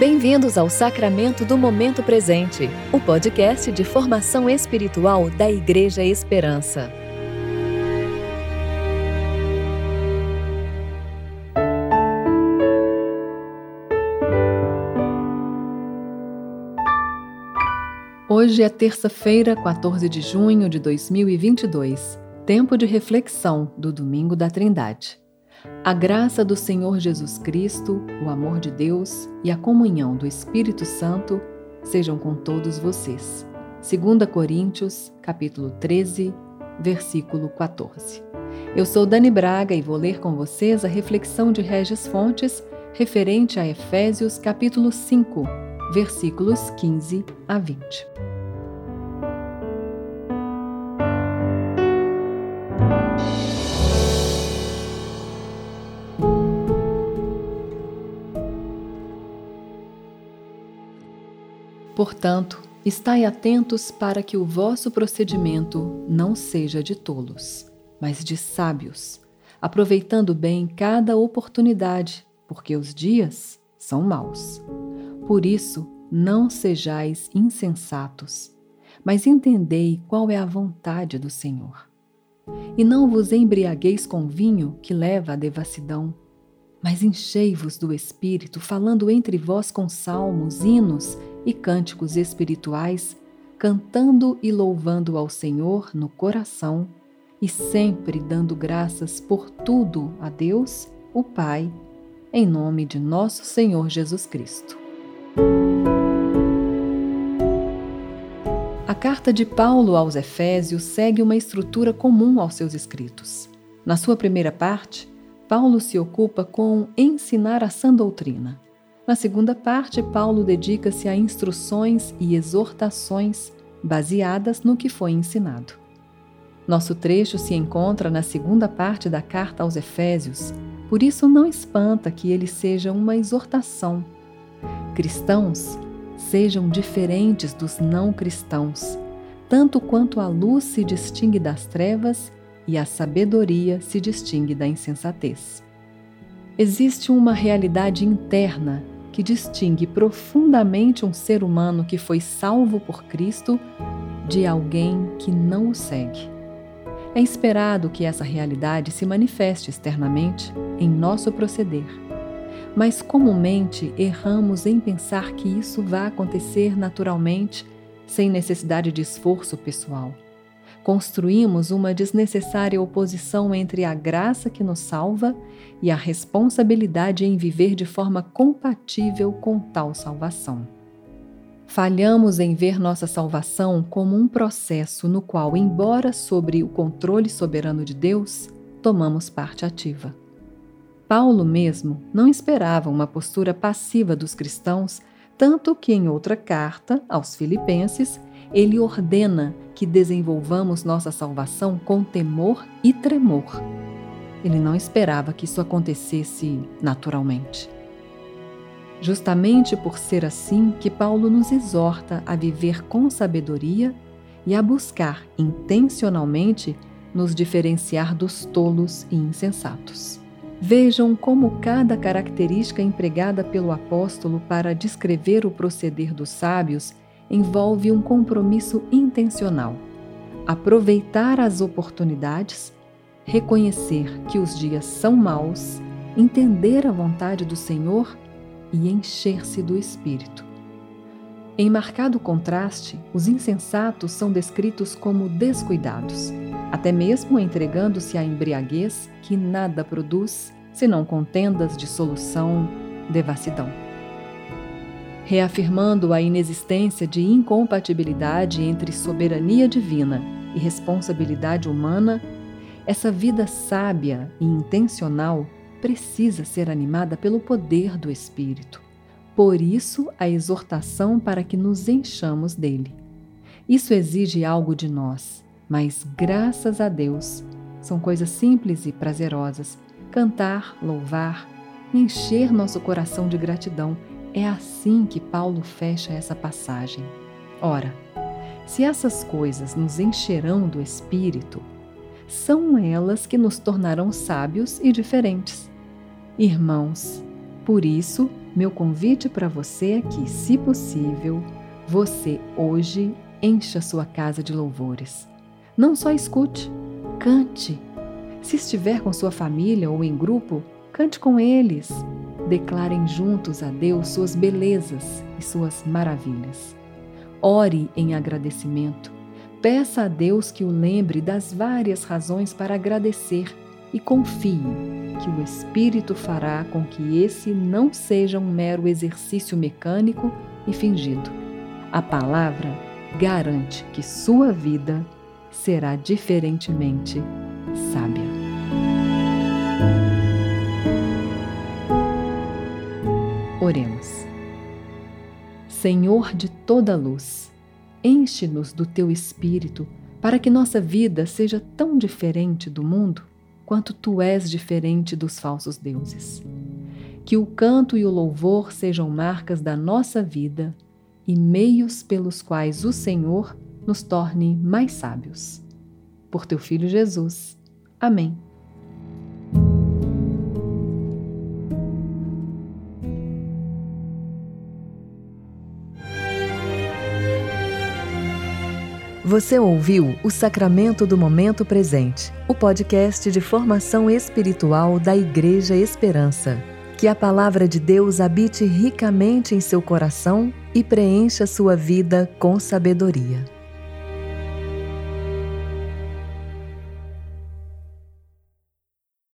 Bem-vindos ao Sacramento do Momento Presente, o podcast de formação espiritual da Igreja Esperança. Hoje é terça-feira, 14 de junho de 2022, tempo de reflexão do Domingo da Trindade. A graça do Senhor Jesus Cristo, o amor de Deus e a comunhão do Espírito Santo sejam com todos vocês. 2 Coríntios, capítulo 13, versículo 14. Eu sou Dani Braga e vou ler com vocês a reflexão de Regis Fontes referente a Efésios, capítulo 5, versículos 15 a 20. Portanto, estai atentos para que o vosso procedimento não seja de tolos, mas de sábios, aproveitando bem cada oportunidade, porque os dias são maus. Por isso, não sejais insensatos, mas entendei qual é a vontade do Senhor. E não vos embriagueis com vinho que leva à devassidão, mas enchei-vos do Espírito, falando entre vós com salmos, hinos e cânticos espirituais, cantando e louvando ao Senhor no coração e sempre dando graças por tudo a Deus, o Pai, em nome de nosso Senhor Jesus Cristo. A carta de Paulo aos Efésios segue uma estrutura comum aos seus escritos. Na sua primeira parte, Paulo se ocupa com ensinar a sã doutrina. Na segunda parte, Paulo dedica-se a instruções e exortações baseadas no que foi ensinado. Nosso trecho se encontra na segunda parte da carta aos Efésios, por isso não espanta que ele seja uma exortação. Cristãos, sejam diferentes dos não cristãos, tanto quanto a luz se distingue das trevas e a sabedoria se distingue da insensatez. Existe uma realidade interna que distingue profundamente um ser humano que foi salvo por Cristo de alguém que não o segue. É esperado que essa realidade se manifeste externamente em nosso proceder, mas comumente erramos em pensar que isso vai acontecer naturalmente, sem necessidade de esforço pessoal. Construímos uma desnecessária oposição entre a graça que nos salva e a responsabilidade em viver de forma compatível com tal salvação. Falhamos em ver nossa salvação como um processo no qual, embora sobre o controle soberano de Deus, tomamos parte ativa. Paulo mesmo não esperava uma postura passiva dos cristãos, tanto que em outra carta, aos Filipenses, ele ordena que desenvolvamos nossa salvação com temor e tremor. Ele não esperava que isso acontecesse naturalmente. Justamente por ser assim que Paulo nos exorta a viver com sabedoria e a buscar intencionalmente nos diferenciar dos tolos e insensatos. Vejam como cada característica empregada pelo apóstolo para descrever o proceder dos sábios envolve um compromisso intencional. Aproveitar as oportunidades, reconhecer que os dias são maus, entender a vontade do Senhor e encher-se do Espírito. Em marcado contraste, os insensatos são descritos como descuidados, até mesmo entregando-se à embriaguez que nada produz senão contendas de solução, devassidão reafirmando a inexistência de incompatibilidade entre soberania divina e responsabilidade humana, essa vida sábia e intencional precisa ser animada pelo poder do Espírito. Por isso, a exortação para que nos enchamos dele. Isso exige algo de nós, mas graças a Deus, são coisas simples e prazerosas. Cantar, louvar, encher nosso coração de gratidão é assim que Paulo fecha essa passagem. Ora, se essas coisas nos encherão do espírito, são elas que nos tornarão sábios e diferentes. Irmãos, por isso, Meu convite para você é que, se possível, você hoje encha sua casa de louvores. Não só escute, cante. Se estiver com sua família ou em grupo, cante com eles. Declarem juntos a Deus suas belezas e suas maravilhas. Ore em agradecimento. Peça a Deus que o lembre das várias razões para agradecer e confie que o Espírito fará com que esse não seja um mero exercício mecânico e fingido. A palavra garante que sua vida será diferentemente sábia. Oremos. Senhor de toda luz, enche-nos do teu espírito para que nossa vida seja tão diferente do mundo quanto tu és diferente dos falsos deuses. Que o canto e o louvor sejam marcas da nossa vida e meios pelos quais o Senhor nos torne mais sábios. Por teu Filho Jesus. Amém. Você ouviu o Sacramento do Momento Presente, o podcast de formação espiritual da Igreja Esperança. Que a palavra de Deus habite ricamente em seu coração e preencha sua vida com sabedoria.